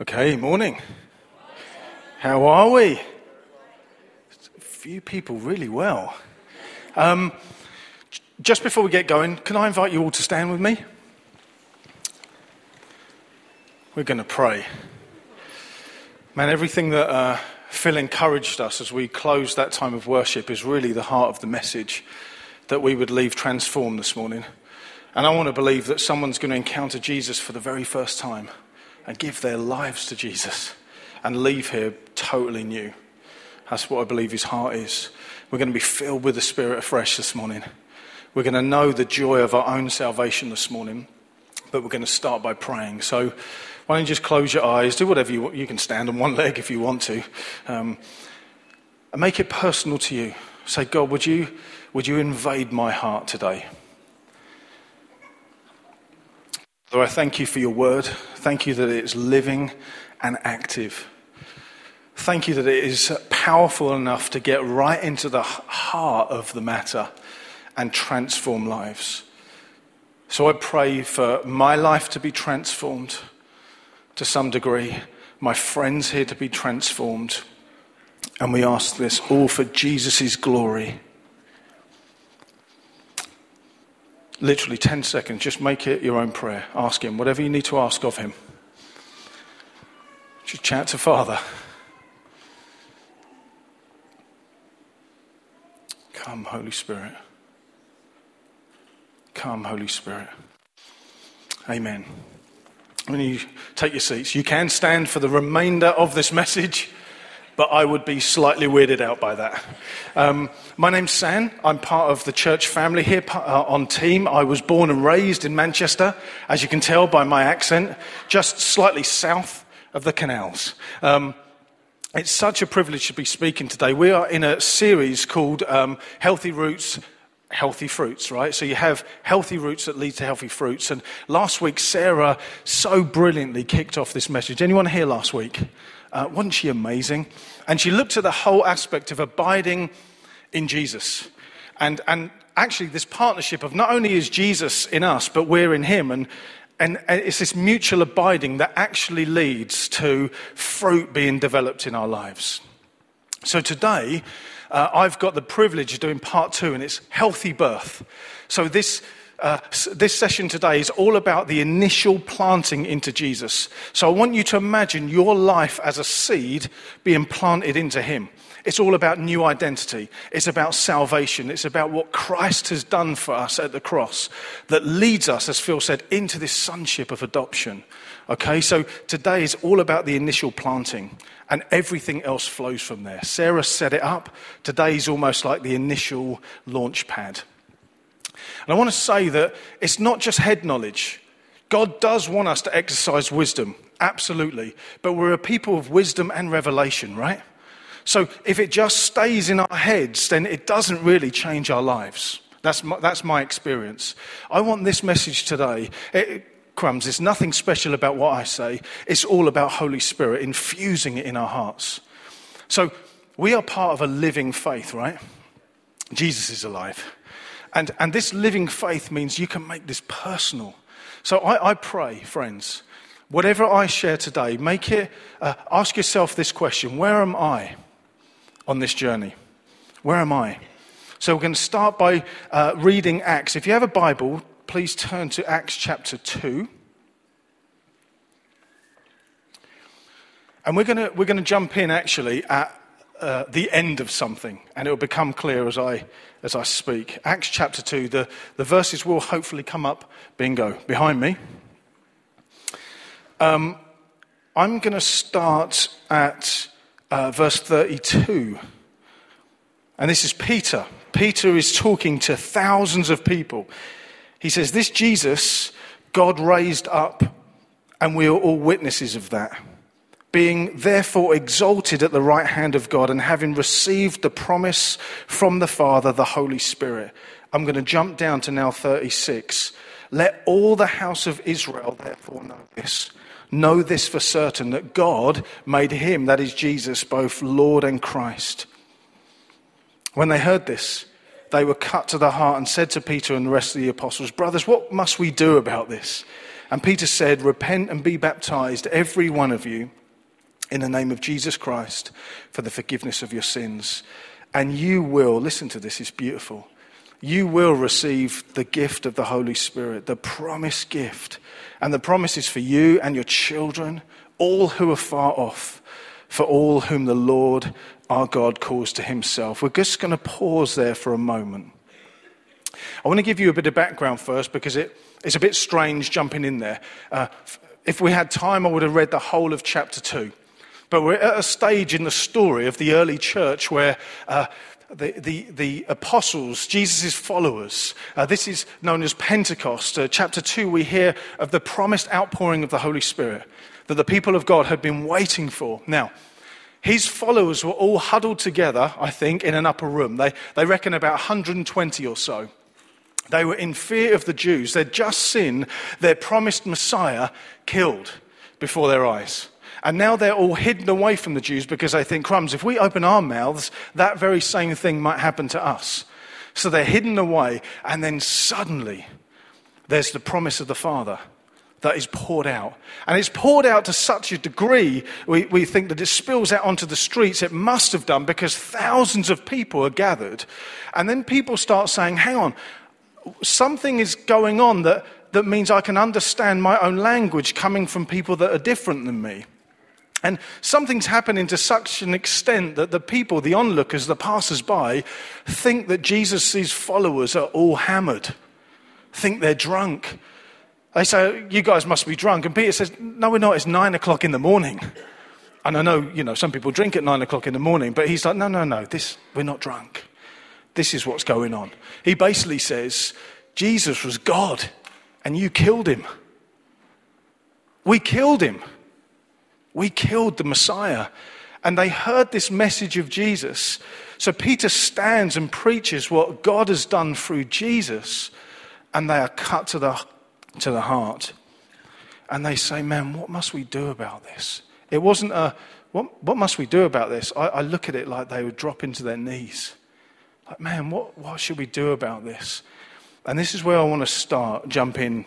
Okay, morning. How are we? Few people really well. Um, just before we get going, can I invite you all to stand with me? We're going to pray. Man, everything that uh, Phil encouraged us as we closed that time of worship is really the heart of the message that we would leave transformed this morning. And I want to believe that someone's going to encounter Jesus for the very first time and give their lives to Jesus and leave here totally new. That's what I believe his heart is. We're going to be filled with the Spirit afresh this morning. We're going to know the joy of our own salvation this morning, but we're going to start by praying. So, why don't you just close your eyes, do whatever you want. You can stand on one leg if you want to, um, and make it personal to you. Say, God, would you, would you invade my heart today? Lord, I thank you for your word. Thank you that it's living and active. Thank you that it is powerful enough to get right into the heart of the matter and transform lives. So I pray for my life to be transformed to some degree, my friends here to be transformed. And we ask this all for Jesus' glory. Literally 10 seconds, just make it your own prayer. Ask Him whatever you need to ask of Him. Just chat to Father. Come, Holy Spirit. Come, Holy Spirit. Amen. When you take your seats, you can stand for the remainder of this message but I would be slightly weirded out by that. Um, my name's San. I'm part of the church family here uh, on team. I was born and raised in Manchester, as you can tell by my accent, just slightly south of the canals. Um, it's such a privilege to be speaking today. We are in a series called um, Healthy Roots healthy fruits, right? So you have healthy roots that lead to healthy fruits. And last week, Sarah so brilliantly kicked off this message. Anyone here last week? Uh, wasn't she amazing? And she looked at the whole aspect of abiding in Jesus. And, and actually, this partnership of not only is Jesus in us, but we're in him. And, and it's this mutual abiding that actually leads to fruit being developed in our lives. So today, uh, I've got the privilege of doing part two, and it's healthy birth. So this uh, this session today is all about the initial planting into Jesus. So I want you to imagine your life as a seed being planted into Him. It's all about new identity. It's about salvation. It's about what Christ has done for us at the cross that leads us, as Phil said, into this sonship of adoption. Okay, so today is all about the initial planting and everything else flows from there. Sarah set it up. Today is almost like the initial launch pad. And I want to say that it's not just head knowledge. God does want us to exercise wisdom, absolutely. But we're a people of wisdom and revelation, right? So if it just stays in our heads, then it doesn't really change our lives. That's my, that's my experience. I want this message today. It, crumbs, it's nothing special about what I say. It's all about Holy Spirit infusing it in our hearts. So we are part of a living faith, right? Jesus is alive. And, and this living faith means you can make this personal. So I, I pray, friends, whatever I share today, make it, uh, ask yourself this question Where am I on this journey? Where am I? So we're going to start by uh, reading Acts. If you have a Bible, please turn to Acts chapter 2. And we're going to, we're going to jump in actually at uh, the end of something, and it will become clear as I, as I speak. Acts chapter 2, the, the verses will hopefully come up, bingo, behind me. Um, I'm going to start at uh, verse 32. And this is Peter. Peter is talking to thousands of people. He says, This Jesus, God raised up, and we are all witnesses of that being therefore exalted at the right hand of God and having received the promise from the Father, the Holy Spirit. I'm going to jump down to now 36. Let all the house of Israel therefore know this. Know this for certain that God made him, that is Jesus, both Lord and Christ. When they heard this, they were cut to the heart and said to Peter and the rest of the apostles, Brothers, what must we do about this? And Peter said, Repent and be baptized, every one of you, in the name of Jesus Christ, for the forgiveness of your sins. And you will, listen to this, it's beautiful. You will receive the gift of the Holy Spirit, the promised gift. And the promise is for you and your children, all who are far off, for all whom the Lord our God calls to himself. We're just going to pause there for a moment. I want to give you a bit of background first because it, it's a bit strange jumping in there. Uh, if we had time, I would have read the whole of chapter 2. But we're at a stage in the story of the early church where uh, the, the, the, apostles, Jesus' followers, uh, this is known as Pentecost. Uh, chapter 2, we hear of the promised outpouring of the Holy Spirit that the people of God had been waiting for. Now, his followers were all huddled together, I think, in an upper room. They, they reckon about 120 or so. They were in fear of the Jews. They'd just seen their promised Messiah killed before their eyes. And now they're all hidden away from the Jews because they think, crumbs, if we open our mouths, that very same thing might happen to us. So they're hidden away, and then suddenly there's the promise of the Father that is poured out. And it's poured out to such a degree, we, we think that it spills out onto the streets. It must have done because thousands of people are gathered. And then people start saying, hang on, something is going on that, that means I can understand my own language coming from people that are different than me. And something's happening to such an extent that the people, the onlookers, the passers by, think that Jesus' followers are all hammered, think they're drunk. They say, You guys must be drunk. And Peter says, No, we're not. It's nine o'clock in the morning. And I know, you know, some people drink at nine o'clock in the morning, but he's like, No, no, no, this, we're not drunk. This is what's going on. He basically says, Jesus was God, and you killed him. We killed him. We killed the Messiah. And they heard this message of Jesus. So Peter stands and preaches what God has done through Jesus, and they are cut to the, to the heart. And they say, Man, what must we do about this? It wasn't a, what, what must we do about this? I, I look at it like they would drop into their knees. Like, man, what, what should we do about this? And this is where I want to start, jump in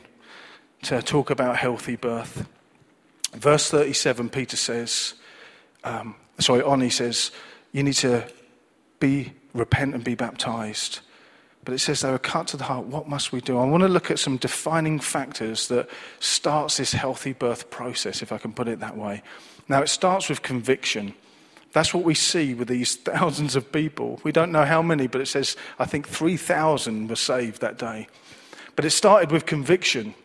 to talk about healthy birth. Verse 37, Peter says, um, sorry, on he says, you need to be, repent and be baptized. But it says they were cut to the heart. What must we do? I want to look at some defining factors that starts this healthy birth process, if I can put it that way. Now, it starts with conviction. That's what we see with these thousands of people. We don't know how many, but it says, I think 3,000 were saved that day. But it started with conviction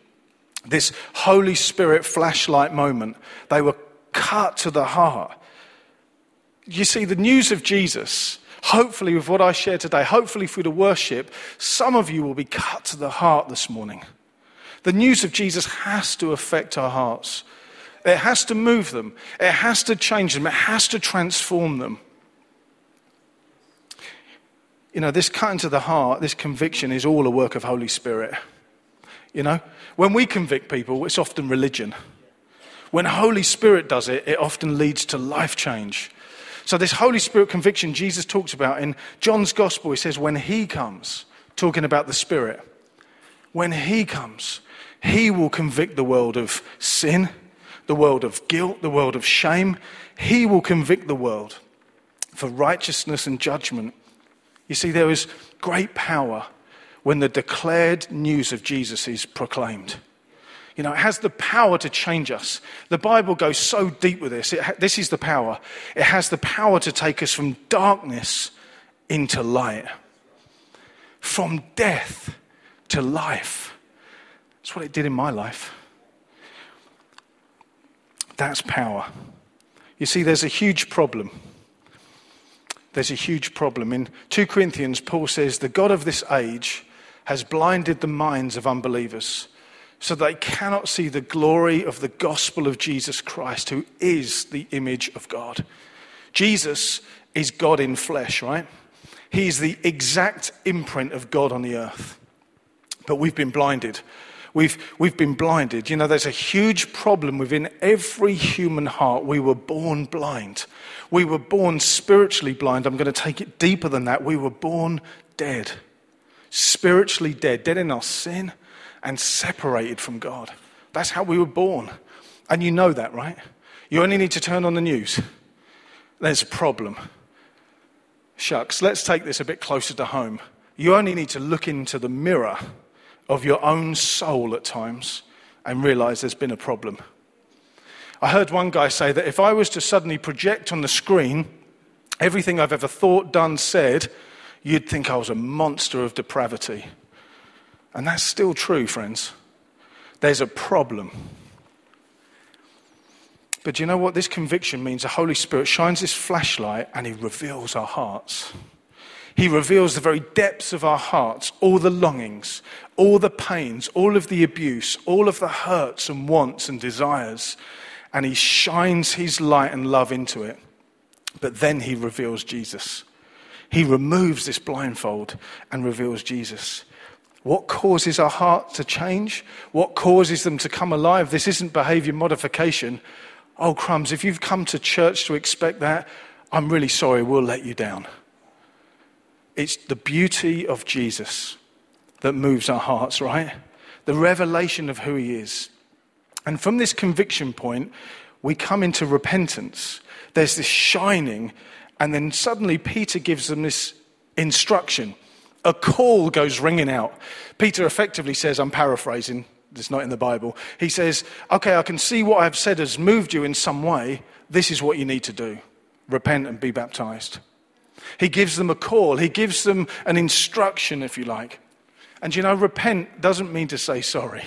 this Holy Spirit flashlight moment. They were cut to the heart. You see, the news of Jesus, hopefully, with what I share today, hopefully through the worship, some of you will be cut to the heart this morning. The news of Jesus has to affect our hearts. It has to move them. It has to change them. It has to transform them. You know, this cutting to the heart, this conviction is all a work of Holy Spirit. You know, when we convict people, it's often religion. When Holy Spirit does it, it often leads to life change. So, this Holy Spirit conviction Jesus talks about in John's Gospel, he says, when He comes, talking about the Spirit, when He comes, He will convict the world of sin, the world of guilt, the world of shame. He will convict the world for righteousness and judgment. You see, there is great power when the declared news of Jesus is proclaimed. You know, it has the power to change us. The Bible goes so deep with this. Ha- this is the power. It has the power to take us from darkness into light, from death to life. That's what it did in my life. That's power. You see, there's a huge problem. There's a huge problem. In 2 Corinthians, Paul says, The God of this age has blinded the minds of unbelievers so they cannot see the glory of the gospel of Jesus Christ, who is the image of God. Jesus is God in flesh, right? He is the exact imprint of God on the earth. But we've been blinded. We've, we've been blinded. You know, there's a huge problem within every human heart. We were born blind. We were born spiritually blind. I'm going to take it deeper than that. We were born dead spiritually dead, dead in our sin, and separated from God. That's how we were born. And you know that, right? You only need to turn on the news. There's a problem. Shucks, let's take this a bit closer to home. You only need to look into the mirror of your own soul at times and realize there's been a problem. I heard one guy say that if I was to suddenly project on the screen everything I've ever thought, done, said, you'd think I was a monster of depravity. And that's still true, friends. There's a problem. But do you know what? This conviction means the Holy Spirit shines his flashlight and he reveals our hearts. He reveals the very depths of our hearts, all the longings, all the pains, all of the abuse, all of the hurts and wants and desires. And he shines his light and love into it. But then he reveals Jesus. He removes this blindfold and reveals Jesus. What causes our hearts to change? What causes them to come alive? This isn't behavior modification. Oh, crumbs, if you've come to church to expect that, I'm really sorry, we'll let you down. It's the beauty of Jesus that moves our hearts, right? The revelation of who he is. And from this conviction point, we come into repentance. There's this shining, and then suddenly Peter gives them this instruction. A call goes ringing out. Peter effectively says, I'm paraphrasing, it's not in the Bible. He says, Okay, I can see what I've said has moved you in some way. This is what you need to do repent and be baptized. He gives them a call, he gives them an instruction, if you like. And you know, repent doesn't mean to say sorry.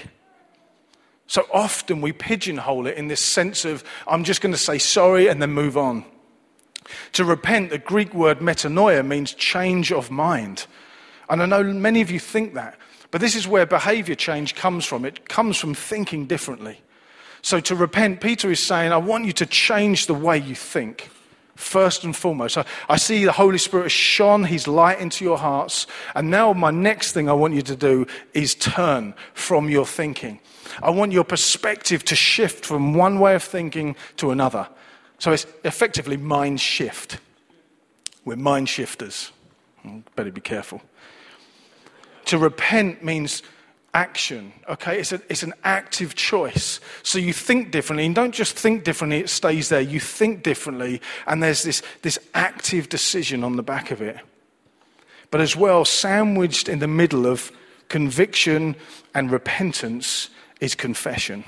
So often we pigeonhole it in this sense of, I'm just going to say sorry and then move on. To repent, the Greek word metanoia means change of mind. And I know many of you think that, but this is where behavior change comes from. It comes from thinking differently. So to repent, Peter is saying, I want you to change the way you think. First and foremost. I, I see the Holy Spirit has shone his light into your hearts. And now, my next thing I want you to do is turn from your thinking. I want your perspective to shift from one way of thinking to another. So it's effectively mind shift. We're mind shifters. Mm, better be careful. To repent means action, okay? It's, a, it's an active choice. So you think differently, and don't just think differently, it stays there. You think differently, and there's this, this active decision on the back of it. But as well, sandwiched in the middle of conviction and repentance is confession.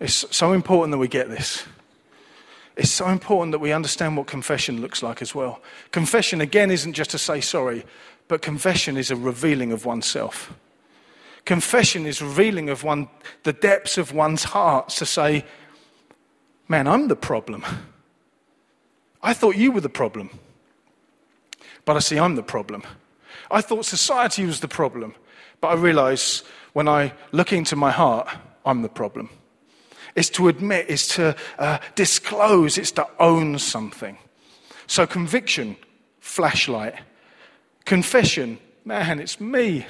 It's so important that we get this. It's so important that we understand what confession looks like as well. Confession, again, isn't just to say sorry, but confession is a revealing of oneself. Confession is revealing of one, the depths of one's heart to say, Man, I'm the problem. I thought you were the problem. But I see I'm the problem. I thought society was the problem. But I realize when I look into my heart, I'm the problem. It's to admit, it's to uh, disclose, it's to own something. So, conviction, flashlight. Confession, man, it's me.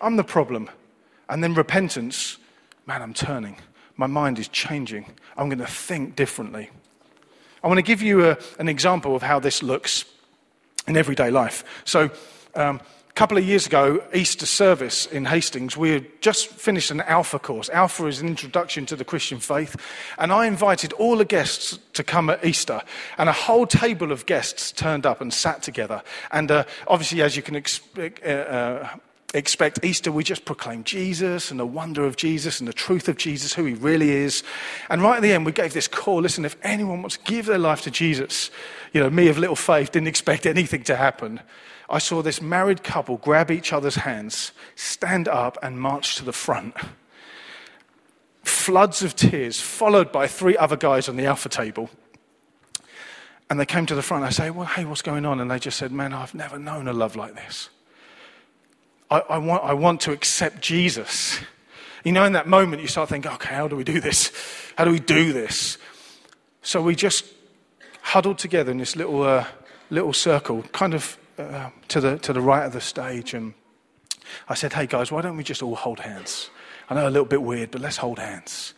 I'm the problem. And then repentance, man, I'm turning. My mind is changing. I'm going to think differently. I want to give you a, an example of how this looks in everyday life. So, um, couple of years ago, Easter service in Hastings, we had just finished an Alpha course. Alpha is an introduction to the Christian faith. And I invited all the guests to come at Easter. And a whole table of guests turned up and sat together. And uh, obviously, as you can expect, uh, uh, expect Easter, we just proclaim Jesus and the wonder of Jesus and the truth of Jesus, who he really is. And right at the end, we gave this call listen, if anyone wants to give their life to Jesus, you know, me of little faith didn't expect anything to happen. I saw this married couple grab each other's hands, stand up, and march to the front. Floods of tears, followed by three other guys on the alpha table. And they came to the front. I say, Well, hey, what's going on? And they just said, Man, I've never known a love like this. I, I, want, I want to accept Jesus. You know, in that moment, you start thinking, Okay, how do we do this? How do we do this? So we just huddled together in this little, uh, little circle, kind of uh, to, the, to the right of the stage, and I said, Hey guys, why don't we just all hold hands? I know a little bit weird, but let's hold hands.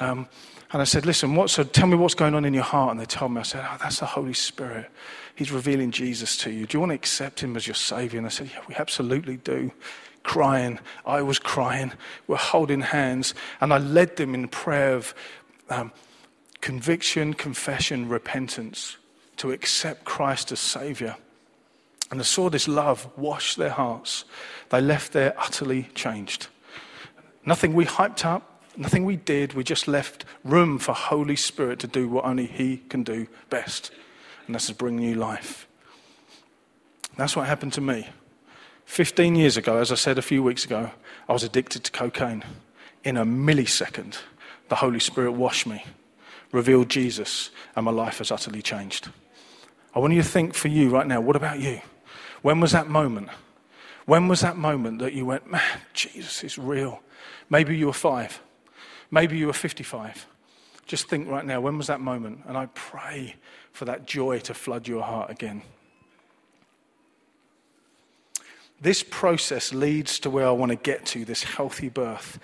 Um, and I said, Listen, what's, so tell me what's going on in your heart. And they told me, I said, Oh, that's the Holy Spirit. He's revealing Jesus to you. Do you want to accept him as your Savior? And I said, Yeah, we absolutely do. crying. I was crying. We're holding hands. And I led them in prayer of um, conviction, confession, repentance to accept Christ as Savior. And I saw this love wash their hearts. They left there utterly changed. Nothing we hyped up, nothing we did. We just left room for Holy Spirit to do what only He can do best, and that's to bring new life. That's what happened to me. 15 years ago, as I said a few weeks ago, I was addicted to cocaine. In a millisecond, the Holy Spirit washed me, revealed Jesus, and my life has utterly changed. I want you to think for you right now what about you? When was that moment? When was that moment that you went, man, Jesus is real? Maybe you were five. Maybe you were 55. Just think right now, when was that moment? And I pray for that joy to flood your heart again. This process leads to where I want to get to this healthy birth.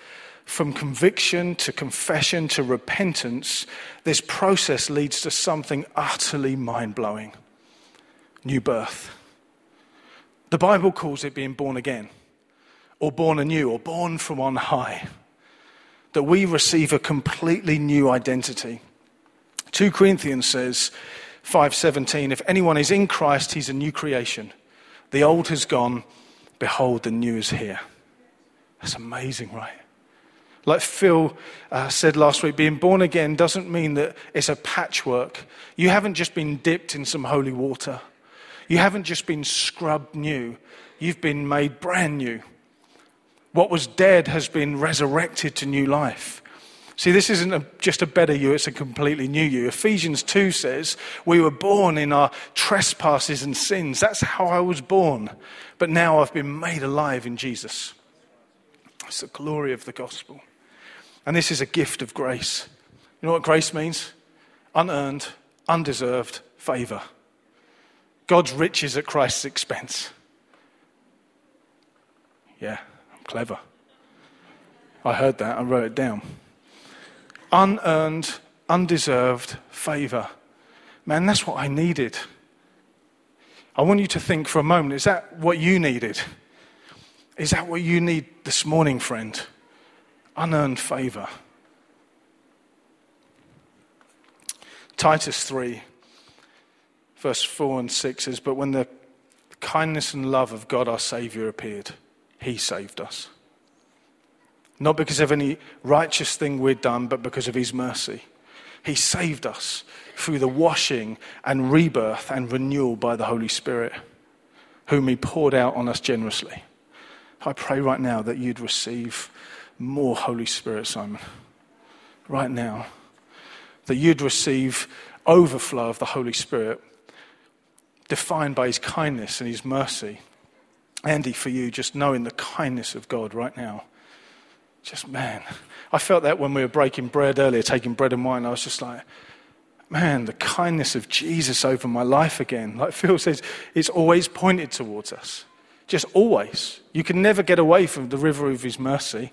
From conviction to confession to repentance, this process leads to something utterly mind blowing new birth. The Bible calls it being born again, or born anew, or born from on high. That we receive a completely new identity. 2 Corinthians says, 5:17 if anyone is in Christ he's a new creation the old has gone behold the new is here that's amazing right like Phil uh, said last week, being born again doesn't mean that it's a patchwork. You haven't just been dipped in some holy water. You haven't just been scrubbed new, you've been made brand new. What was dead has been resurrected to new life. See, this isn't a, just a better you, it's a completely new you. Ephesians 2 says, We were born in our trespasses and sins. That's how I was born. But now I've been made alive in Jesus. It's the glory of the gospel. And this is a gift of grace. You know what grace means? Unearned, undeserved favor. God's riches at Christ's expense. Yeah, clever. I heard that, I wrote it down. Unearned, undeserved favor. Man, that's what I needed. I want you to think for a moment is that what you needed? Is that what you need this morning, friend? Unearned favor. Titus 3 verse 4 and 6 says, But when the kindness and love of God our Saviour appeared, He saved us. Not because of any righteous thing we'd done, but because of His mercy. He saved us through the washing and rebirth and renewal by the Holy Spirit, whom He poured out on us generously. I pray right now that you'd receive more Holy Spirit, Simon. Right now. That you'd receive overflow of the Holy Spirit defined by his kindness and his mercy. Andy, for you, just knowing the kindness of God right now. Just, man, I felt that when we were breaking bread earlier, taking bread and wine. I was just like, man, the kindness of Jesus over my life again. Like Phil says, it's always pointed towards us. Just always. You can never get away from the river of his mercy.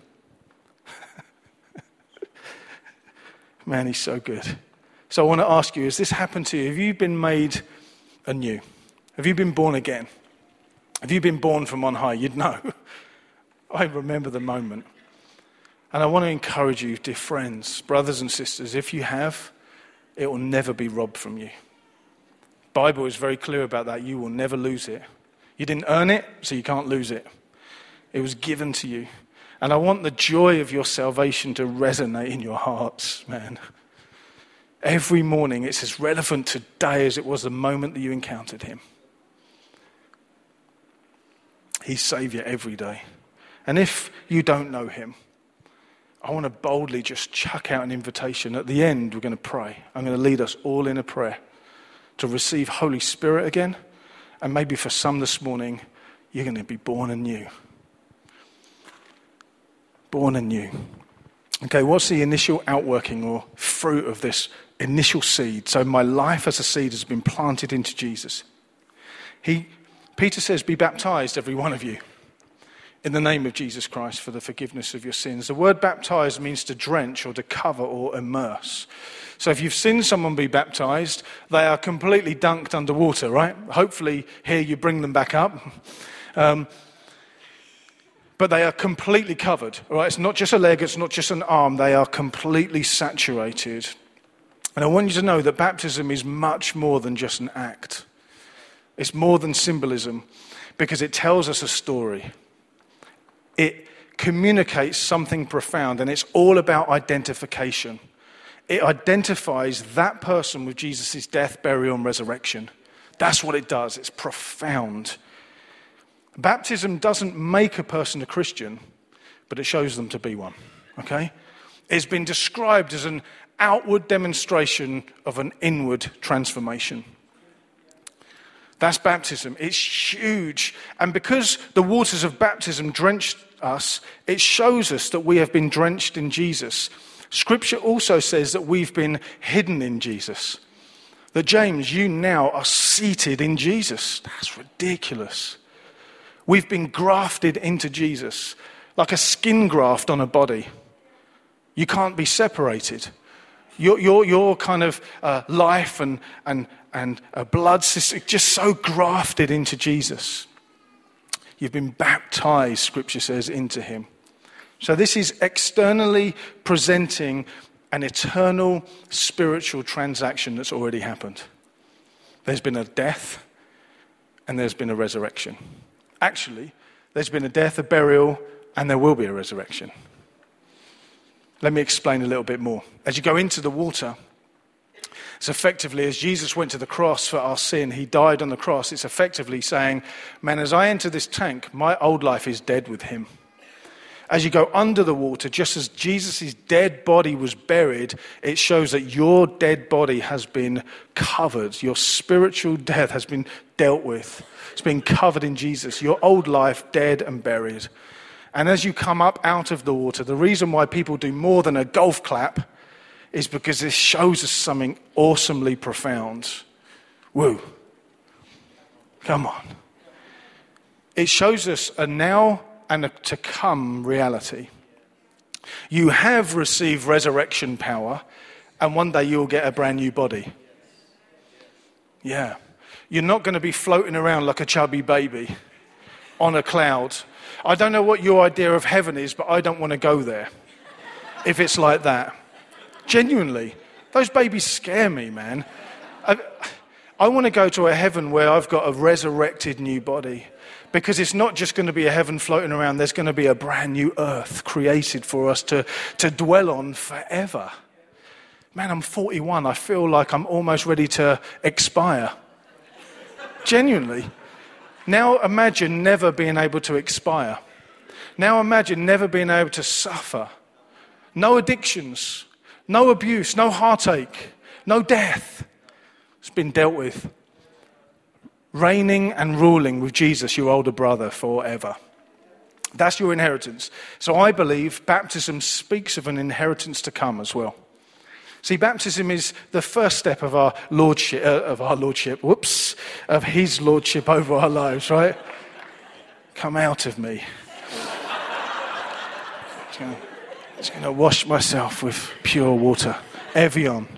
man, he's so good. So I want to ask you, has this happened to you? Have you been made anew? Have you been born again? Have you been born from on high? You'd know. I remember the moment. And I want to encourage you, dear friends, brothers and sisters, if you have, it will never be robbed from you. Bible is very clear about that. You will never lose it. You didn't earn it, so you can't lose it. It was given to you. And I want the joy of your salvation to resonate in your hearts, man. Every morning, it's as relevant today as it was the moment that you encountered Him. He's Savior every day. And if you don't know Him, I want to boldly just chuck out an invitation. At the end, we're going to pray. I'm going to lead us all in a prayer to receive Holy Spirit again. And maybe for some this morning, you're going to be born anew. Born anew. Okay, what's the initial outworking or fruit of this initial seed. So my life as a seed has been planted into Jesus. He, Peter says, Be baptized, every one of you, in the name of Jesus Christ for the forgiveness of your sins. The word baptized means to drench or to cover or immerse. So if you've seen someone be baptized, they are completely dunked underwater, right? Hopefully, here you bring them back up. Um, but they are completely covered. Right? It's not just a leg, it's not just an arm, they are completely saturated. And I want you to know that baptism is much more than just an act, it's more than symbolism because it tells us a story. It communicates something profound, and it's all about identification. It identifies that person with Jesus' death, burial, and resurrection. That's what it does. It's profound. Baptism doesn't make a person a Christian, but it shows them to be one. Okay? It's been described as an outward demonstration of an inward transformation. That's baptism. It's huge. And because the waters of baptism drenched us, it shows us that we have been drenched in Jesus. Scripture also says that we've been hidden in Jesus. That, James, you now are seated in Jesus. That's ridiculous. We've been grafted into Jesus, like a skin graft on a body. You can't be separated. Your, your, your kind of uh, life and, and, and a blood system just so grafted into Jesus. You've been baptized, Scripture says, into Him. So this is externally presenting an eternal spiritual transaction that's already happened. There's been a death and there's been a resurrection. Actually, there's been a death, a burial, and there will be a resurrection. Let me explain a little bit more. As you go into the water, it's effectively as Jesus went to the cross for our sin, he died on the cross. It's effectively saying, Man, as I enter this tank, my old life is dead with him. As you go under the water, just as Jesus' dead body was buried, it shows that your dead body has been covered. Your spiritual death has been dealt with. It's been covered in Jesus. Your old life dead and buried. And as you come up out of the water, the reason why people do more than a golf clap is because this shows us something awesomely profound. Woo. Come on. It shows us a now and a to come reality. You have received resurrection power, and one day you'll get a brand new body. Yeah. You're not going to be floating around like a chubby baby on a cloud. I don't know what your idea of heaven is, but I don't want to go there if it's like that. Genuinely. Those babies scare me, man. I, I want to go to a heaven where I've got a resurrected new body. Because it's not just going to be a heaven floating around, there's going to be a brand new earth created for us to, to dwell on forever. Man, I'm 41. I feel like I'm almost ready to expire. Genuinely. Now imagine never being able to expire. Now imagine never being able to suffer. No addictions, no abuse, no heartache, no death. It's been dealt with. Reigning and ruling with Jesus, your older brother, forever. That's your inheritance. So I believe baptism speaks of an inheritance to come as well. See, baptism is the first step of our lordship, uh, of our lordship, whoops, of his lordship over our lives, right? Come out of me. Just going to wash myself with pure water. Evian.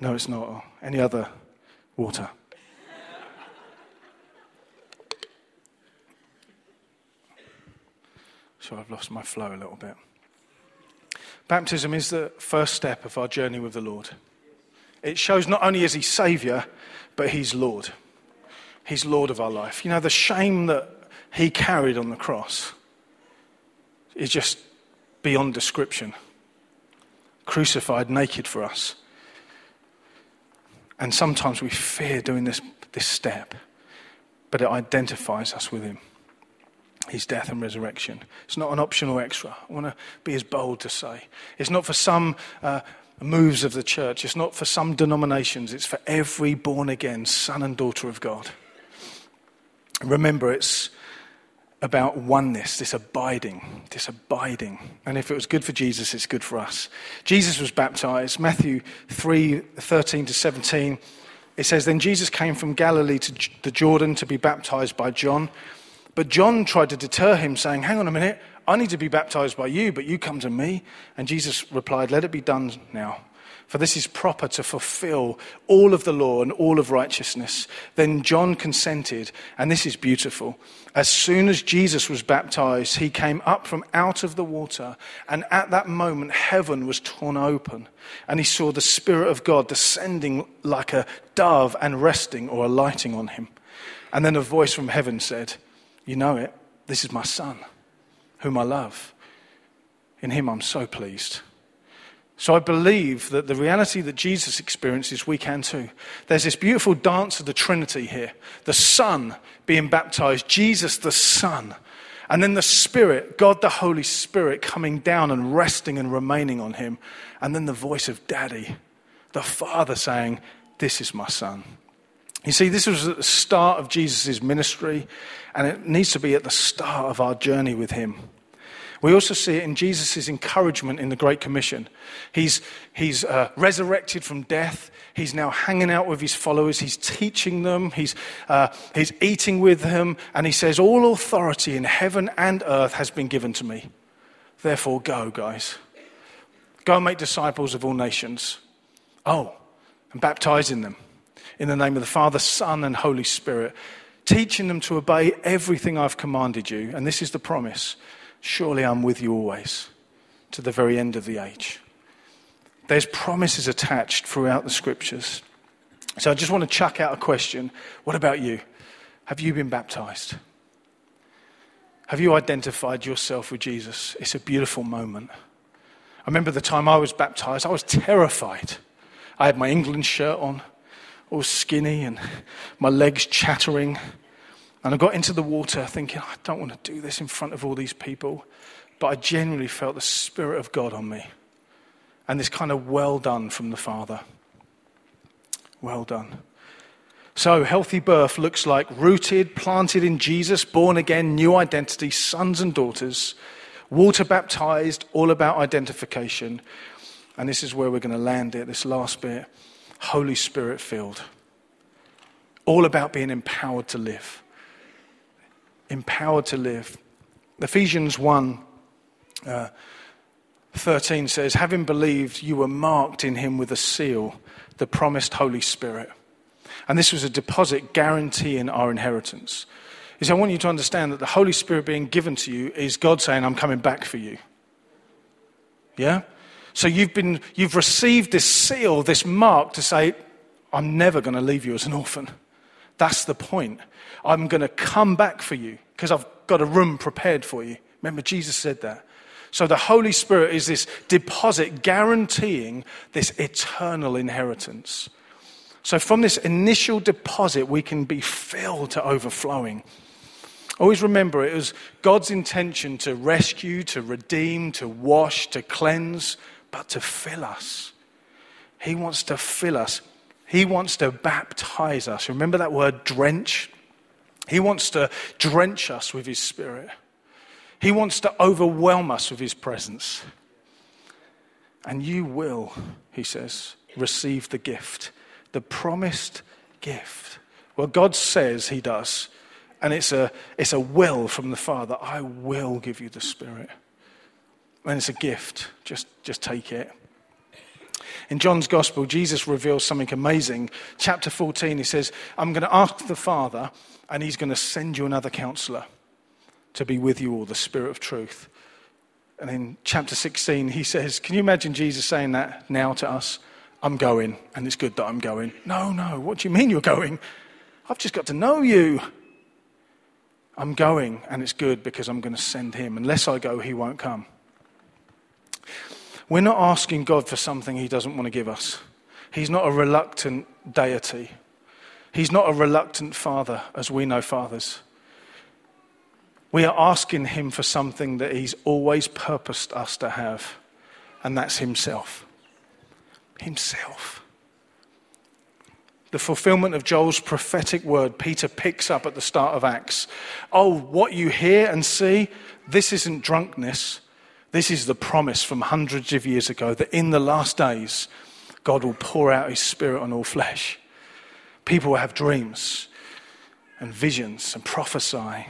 No, it's not. Any other water. So I've lost my flow a little bit. Baptism is the first step of our journey with the Lord. It shows not only is He Savior, but He's Lord. He's Lord of our life. You know, the shame that He carried on the cross is just beyond description. Crucified naked for us. And sometimes we fear doing this, this step, but it identifies us with Him his death and resurrection. It's not an optional extra. I want to be as bold to say. It's not for some uh, moves of the church, it's not for some denominations, it's for every born again son and daughter of God. Remember, it's about oneness, this abiding, this abiding. And if it was good for Jesus, it's good for us. Jesus was baptized. Matthew 3 13 to 17. It says, Then Jesus came from Galilee to the Jordan to be baptized by John. But John tried to deter him, saying, Hang on a minute, I need to be baptized by you, but you come to me. And Jesus replied, Let it be done now. For this is proper to fulfill all of the law and all of righteousness. Then John consented, and this is beautiful. As soon as Jesus was baptized, he came up from out of the water, and at that moment, heaven was torn open, and he saw the Spirit of God descending like a dove and resting or alighting on him. And then a voice from heaven said, You know it, this is my Son, whom I love. In him I'm so pleased. So I believe that the reality that Jesus experiences, we can too. There's this beautiful dance of the Trinity here the Son being baptized, Jesus the Son, and then the Spirit, God the Holy Spirit, coming down and resting and remaining on him, and then the voice of Daddy, the Father saying, This is my Son. You see, this was at the start of Jesus' ministry, and it needs to be at the start of our journey with him. We also see it in Jesus' encouragement in the Great Commission. He's, he's uh, resurrected from death. He's now hanging out with his followers. He's teaching them. He's, uh, he's eating with them. And he says, All authority in heaven and earth has been given to me. Therefore, go, guys. Go and make disciples of all nations. Oh, and baptizing them in the name of the Father, Son, and Holy Spirit, teaching them to obey everything I've commanded you. And this is the promise Surely I'm with you always to the very end of the age. There's promises attached throughout the scriptures. So I just want to chuck out a question. What about you? Have you been baptized? Have you identified yourself with Jesus? It's a beautiful moment. I remember the time I was baptized, I was terrified. I had my England shirt on, all skinny, and my legs chattering. And I got into the water thinking, I don't want to do this in front of all these people. But I genuinely felt the Spirit of God on me. And this kind of well done from the Father. Well done. So, healthy birth looks like rooted, planted in Jesus, born again, new identity, sons and daughters, water baptized, all about identification. And this is where we're going to land it, this last bit Holy Spirit filled. All about being empowered to live empowered to live. Ephesians 1 uh, 13 says, Having believed, you were marked in him with a seal, the promised Holy Spirit. And this was a deposit guaranteeing our inheritance. Is I want you to understand that the Holy Spirit being given to you is God saying, I'm coming back for you. Yeah? So you've, been, you've received this seal, this mark to say, I'm never going to leave you as an orphan. That's the point. I'm going to come back for you because I've got a room prepared for you. Remember, Jesus said that. So the Holy Spirit is this deposit guaranteeing this eternal inheritance. So from this initial deposit, we can be filled to overflowing. Always remember, it was God's intention to rescue, to redeem, to wash, to cleanse, but to fill us. He wants to fill us. He wants to baptize us. Remember that word drench? He wants to drench us with His Spirit. He wants to overwhelm us with His presence. And you will, He says, receive the gift, the promised gift. Well, God says He does. And it's a, it's a will from the Father. I will give you the Spirit. And it's a gift. Just, just take it. In John's Gospel, Jesus reveals something amazing. Chapter 14, he says, I'm going to ask the Father, and he's going to send you another counselor to be with you all, the Spirit of truth. And in chapter 16, he says, Can you imagine Jesus saying that now to us? I'm going, and it's good that I'm going. No, no, what do you mean you're going? I've just got to know you. I'm going, and it's good because I'm going to send him. Unless I go, he won't come. We're not asking God for something He doesn't want to give us. He's not a reluctant deity. He's not a reluctant father, as we know fathers. We are asking Him for something that He's always purposed us to have, and that's Himself. Himself. The fulfillment of Joel's prophetic word, Peter picks up at the start of Acts. Oh, what you hear and see, this isn't drunkenness. This is the promise from hundreds of years ago that in the last days, God will pour out his spirit on all flesh. People will have dreams and visions and prophesy.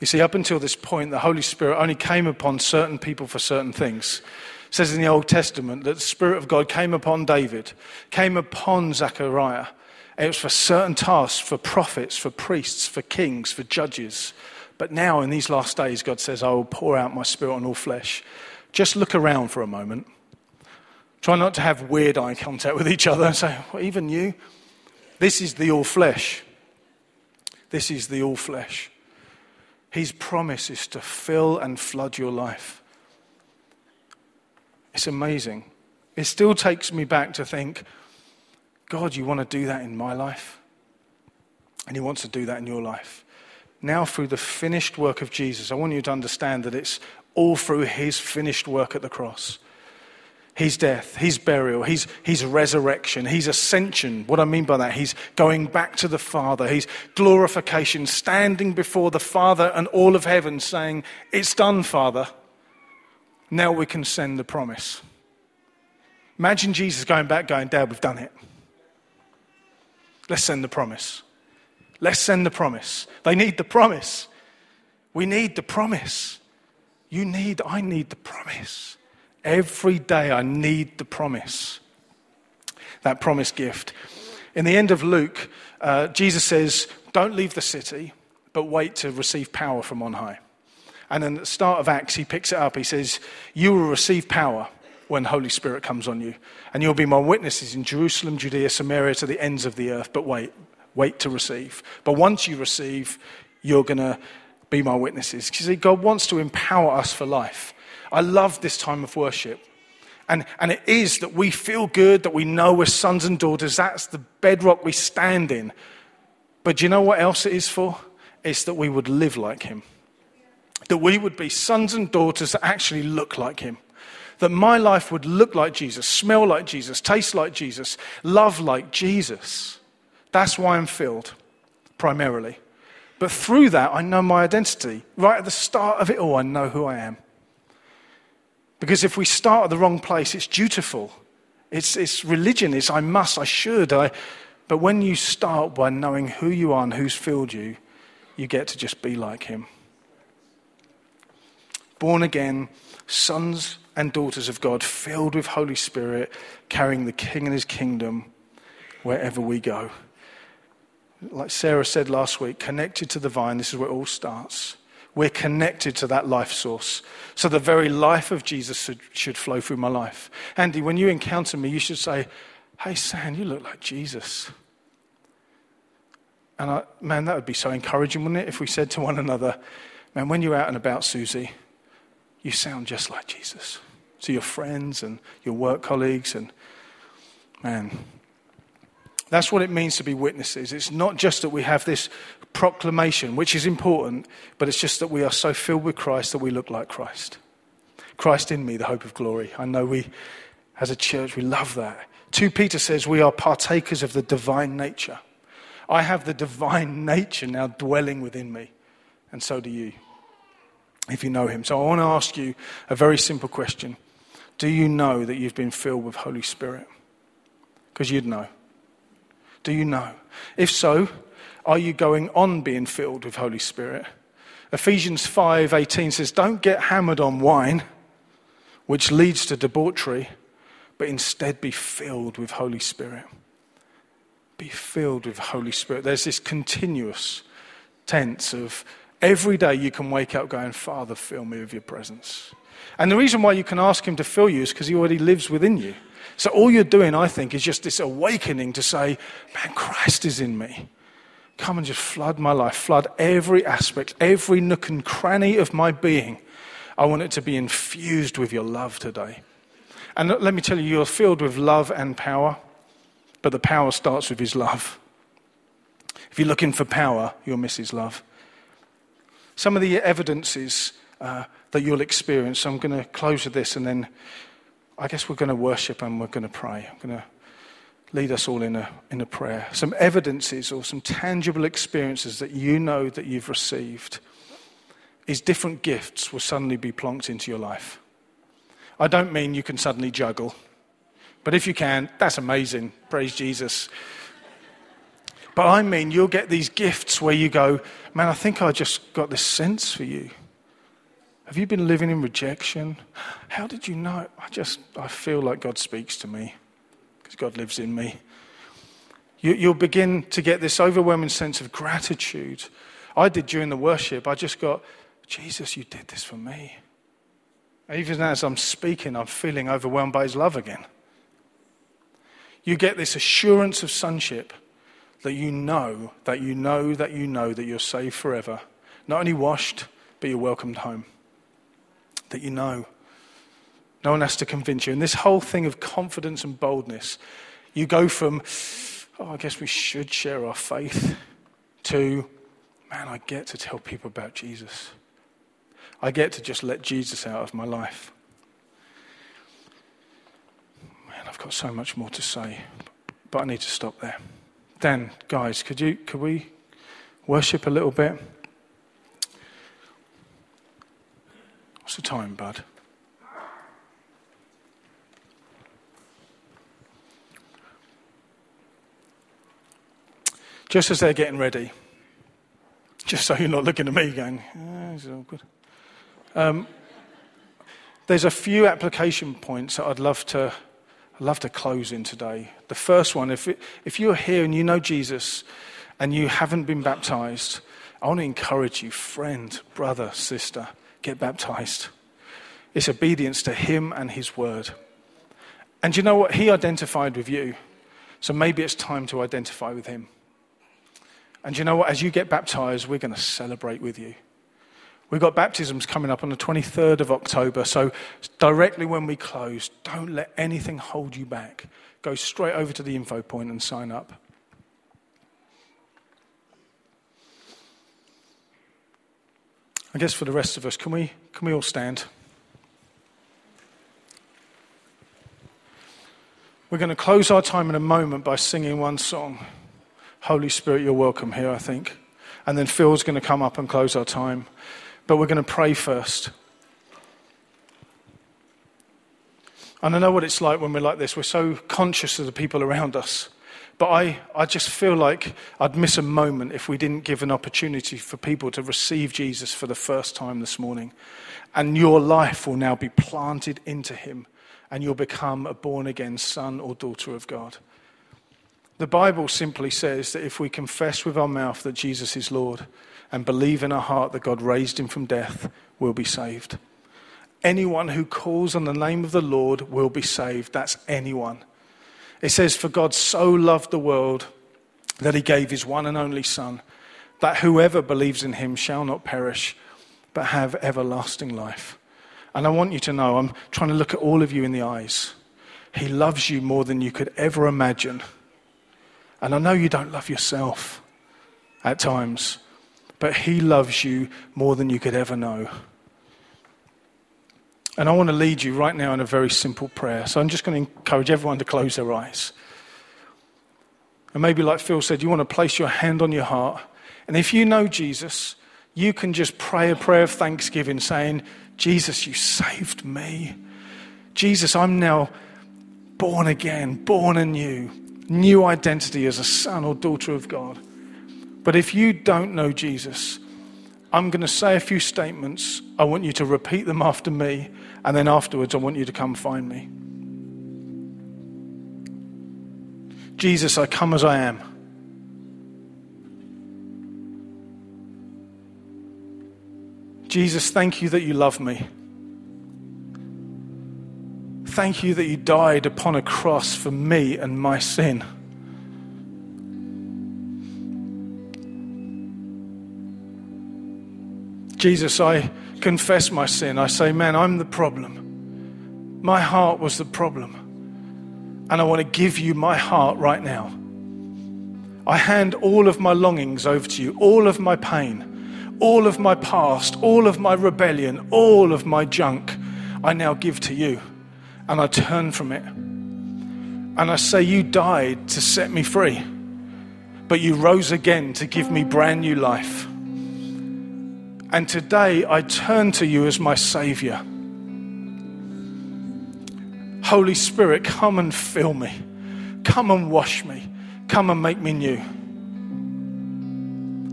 You see, up until this point, the Holy Spirit only came upon certain people for certain things. It says in the Old Testament that the Spirit of God came upon David, came upon Zechariah. It was for certain tasks, for prophets, for priests, for kings, for judges. But now, in these last days, God says, I will pour out my Spirit on all flesh. Just look around for a moment. Try not to have weird eye contact with each other and say, well, even you? This is the all flesh. This is the all flesh. His promise is to fill and flood your life. It's amazing. It still takes me back to think, God, you want to do that in my life? And He wants to do that in your life. Now, through the finished work of Jesus, I want you to understand that it's all through His finished work at the cross. His death, his burial, his, his resurrection, his ascension. What I mean by that, he's going back to the Father, his glorification, standing before the Father and all of heaven, saying, It's done, Father. Now we can send the promise. Imagine Jesus going back, going, Dad, we've done it. Let's send the promise. Let's send the promise. They need the promise. We need the promise. You need, I need the promise. Every day I need the promise. That promise gift. In the end of Luke, uh, Jesus says, Don't leave the city, but wait to receive power from on high. And then at the start of Acts, he picks it up. He says, You will receive power when Holy Spirit comes on you. And you'll be my witnesses in Jerusalem, Judea, Samaria, to the ends of the earth. But wait, wait to receive. But once you receive, you're going to be my witnesses. You see, God wants to empower us for life. I love this time of worship. And, and it is that we feel good, that we know we're sons and daughters. That's the bedrock we stand in. But do you know what else it is for? It's that we would live like Him that we would be sons and daughters that actually look like him. That my life would look like Jesus, smell like Jesus, taste like Jesus, love like Jesus. That's why I'm filled, primarily. But through that, I know my identity. Right at the start of it all, I know who I am. Because if we start at the wrong place, it's dutiful. It's, it's religion. It's I must, I should. I, but when you start by knowing who you are and who's filled you, you get to just be like him born again, sons and daughters of God, filled with Holy Spirit, carrying the King and his kingdom wherever we go. Like Sarah said last week, connected to the vine, this is where it all starts. We're connected to that life source. So the very life of Jesus should, flow through my life. Andy, when you encounter me, you should say, Hey, Sam, you look like Jesus. And I, man, that would be so encouraging, wouldn't it, if we said to one another, Man, when you're out and about, Susie, you sound just like Jesus. To your friends and your work colleagues, and man, that's what it means to be witnesses. It's not just that we have this proclamation, which is important, but it's just that we are so filled with Christ that we look like Christ. Christ in me, the hope of glory. I know we, as a church, we love that. 2 Peter says we are partakers of the divine nature. I have the divine nature now dwelling within me, and so do you if you know him. So I want to ask you a very simple question Do you know that you've been filled with Holy Spirit? Because you'd know. Do you know? If so, are you going on being filled with Holy Spirit? Ephesians 5:18 says, "Don't get hammered on wine, which leads to debauchery, but instead be filled with Holy Spirit." Be filled with Holy Spirit. There's this continuous tense of Every day you can wake up going, Father, fill me with your presence. And the reason why you can ask Him to fill you is because He already lives within you. So all you're doing, I think, is just this awakening to say, Man, Christ is in me. Come and just flood my life, flood every aspect, every nook and cranny of my being. I want it to be infused with your love today. And let me tell you, you're filled with love and power, but the power starts with His love. If you're looking for power, you'll miss His love. Some of the evidences uh, that you'll experience, I'm going to close with this and then I guess we're going to worship and we're going to pray. I'm going to lead us all in a, in a prayer. Some evidences or some tangible experiences that you know that you've received is different gifts will suddenly be plonked into your life. I don't mean you can suddenly juggle, but if you can, that's amazing. Praise Jesus. But I mean, you'll get these gifts where you go, man, I think I just got this sense for you. Have you been living in rejection? How did you know? I just, I feel like God speaks to me because God lives in me. You, you'll begin to get this overwhelming sense of gratitude. I did during the worship. I just got, Jesus, you did this for me. Even as I'm speaking, I'm feeling overwhelmed by his love again. You get this assurance of sonship that you know, that you know, that you know that you're saved forever. Not only washed, but you're welcomed home. That you know. No one has to convince you. And this whole thing of confidence and boldness, you go from oh, I guess we should share our faith, to, man, I get to tell people about Jesus. I get to just let Jesus out of my life. Man, I've got so much more to say, but I need to stop there. Dan, guys, could you could we worship a little bit? What's the time, bud? just as they're getting ready, just so you're not looking at me going, oh, this is. Um, there's a few application points that I'd love to, I'd love to close in today. The first one, if, it, if you're here and you know Jesus and you haven't been baptized, I want to encourage you, friend, brother, sister, get baptized. It's obedience to Him and His word. And you know what? He identified with you. So maybe it's time to identify with Him. And you know what? As you get baptized, we're going to celebrate with you. We've got baptisms coming up on the 23rd of October. So, directly when we close, don't let anything hold you back. Go straight over to the info point and sign up. I guess for the rest of us, can we, can we all stand? We're going to close our time in a moment by singing one song. Holy Spirit, you're welcome here, I think. And then Phil's going to come up and close our time. But we're going to pray first. And I know what it's like when we're like this. We're so conscious of the people around us. But I, I just feel like I'd miss a moment if we didn't give an opportunity for people to receive Jesus for the first time this morning. And your life will now be planted into him, and you'll become a born again son or daughter of God. The Bible simply says that if we confess with our mouth that Jesus is Lord and believe in our heart that God raised him from death, we'll be saved. Anyone who calls on the name of the Lord will be saved. That's anyone. It says, For God so loved the world that he gave his one and only Son, that whoever believes in him shall not perish, but have everlasting life. And I want you to know, I'm trying to look at all of you in the eyes. He loves you more than you could ever imagine. And I know you don't love yourself at times, but He loves you more than you could ever know. And I want to lead you right now in a very simple prayer. So I'm just going to encourage everyone to close their eyes. And maybe, like Phil said, you want to place your hand on your heart. And if you know Jesus, you can just pray a prayer of thanksgiving saying, Jesus, you saved me. Jesus, I'm now born again, born anew new identity as a son or daughter of God. But if you don't know Jesus, I'm going to say a few statements. I want you to repeat them after me, and then afterwards, I want you to come find me. Jesus, I come as I am. Jesus, thank you that you love me. Thank you that you died upon a cross for me and my sin. Jesus, I confess my sin. I say, man, I'm the problem. My heart was the problem. And I want to give you my heart right now. I hand all of my longings over to you, all of my pain, all of my past, all of my rebellion, all of my junk, I now give to you and I turn from it. And I say, You died to set me free, but you rose again to give me brand new life. And today I turn to you as my Savior. Holy Spirit, come and fill me. Come and wash me. Come and make me new.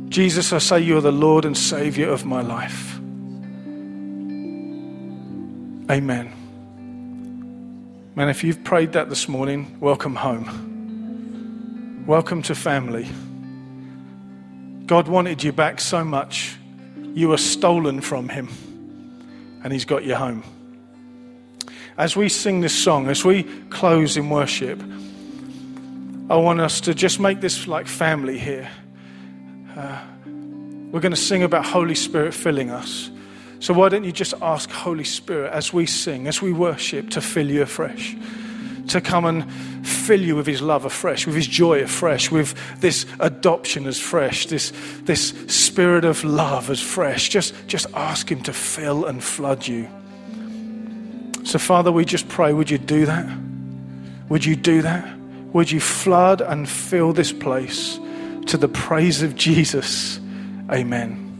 Jesus, I say you are the Lord and Savior of my life. Amen. Man, if you've prayed that this morning, welcome home. Welcome to family. God wanted you back so much, you were stolen from Him, and He's got you home. As we sing this song, as we close in worship, I want us to just make this like family here. Uh, we're going to sing about Holy Spirit filling us. So, why don't you just ask Holy Spirit as we sing, as we worship, to fill you afresh? To come and fill you with His love afresh, with His joy afresh, with this adoption as fresh, this, this spirit of love as fresh. Just, just ask Him to fill and flood you. So, Father, we just pray, would you do that? Would you do that? Would you flood and fill this place to the praise of Jesus? Amen.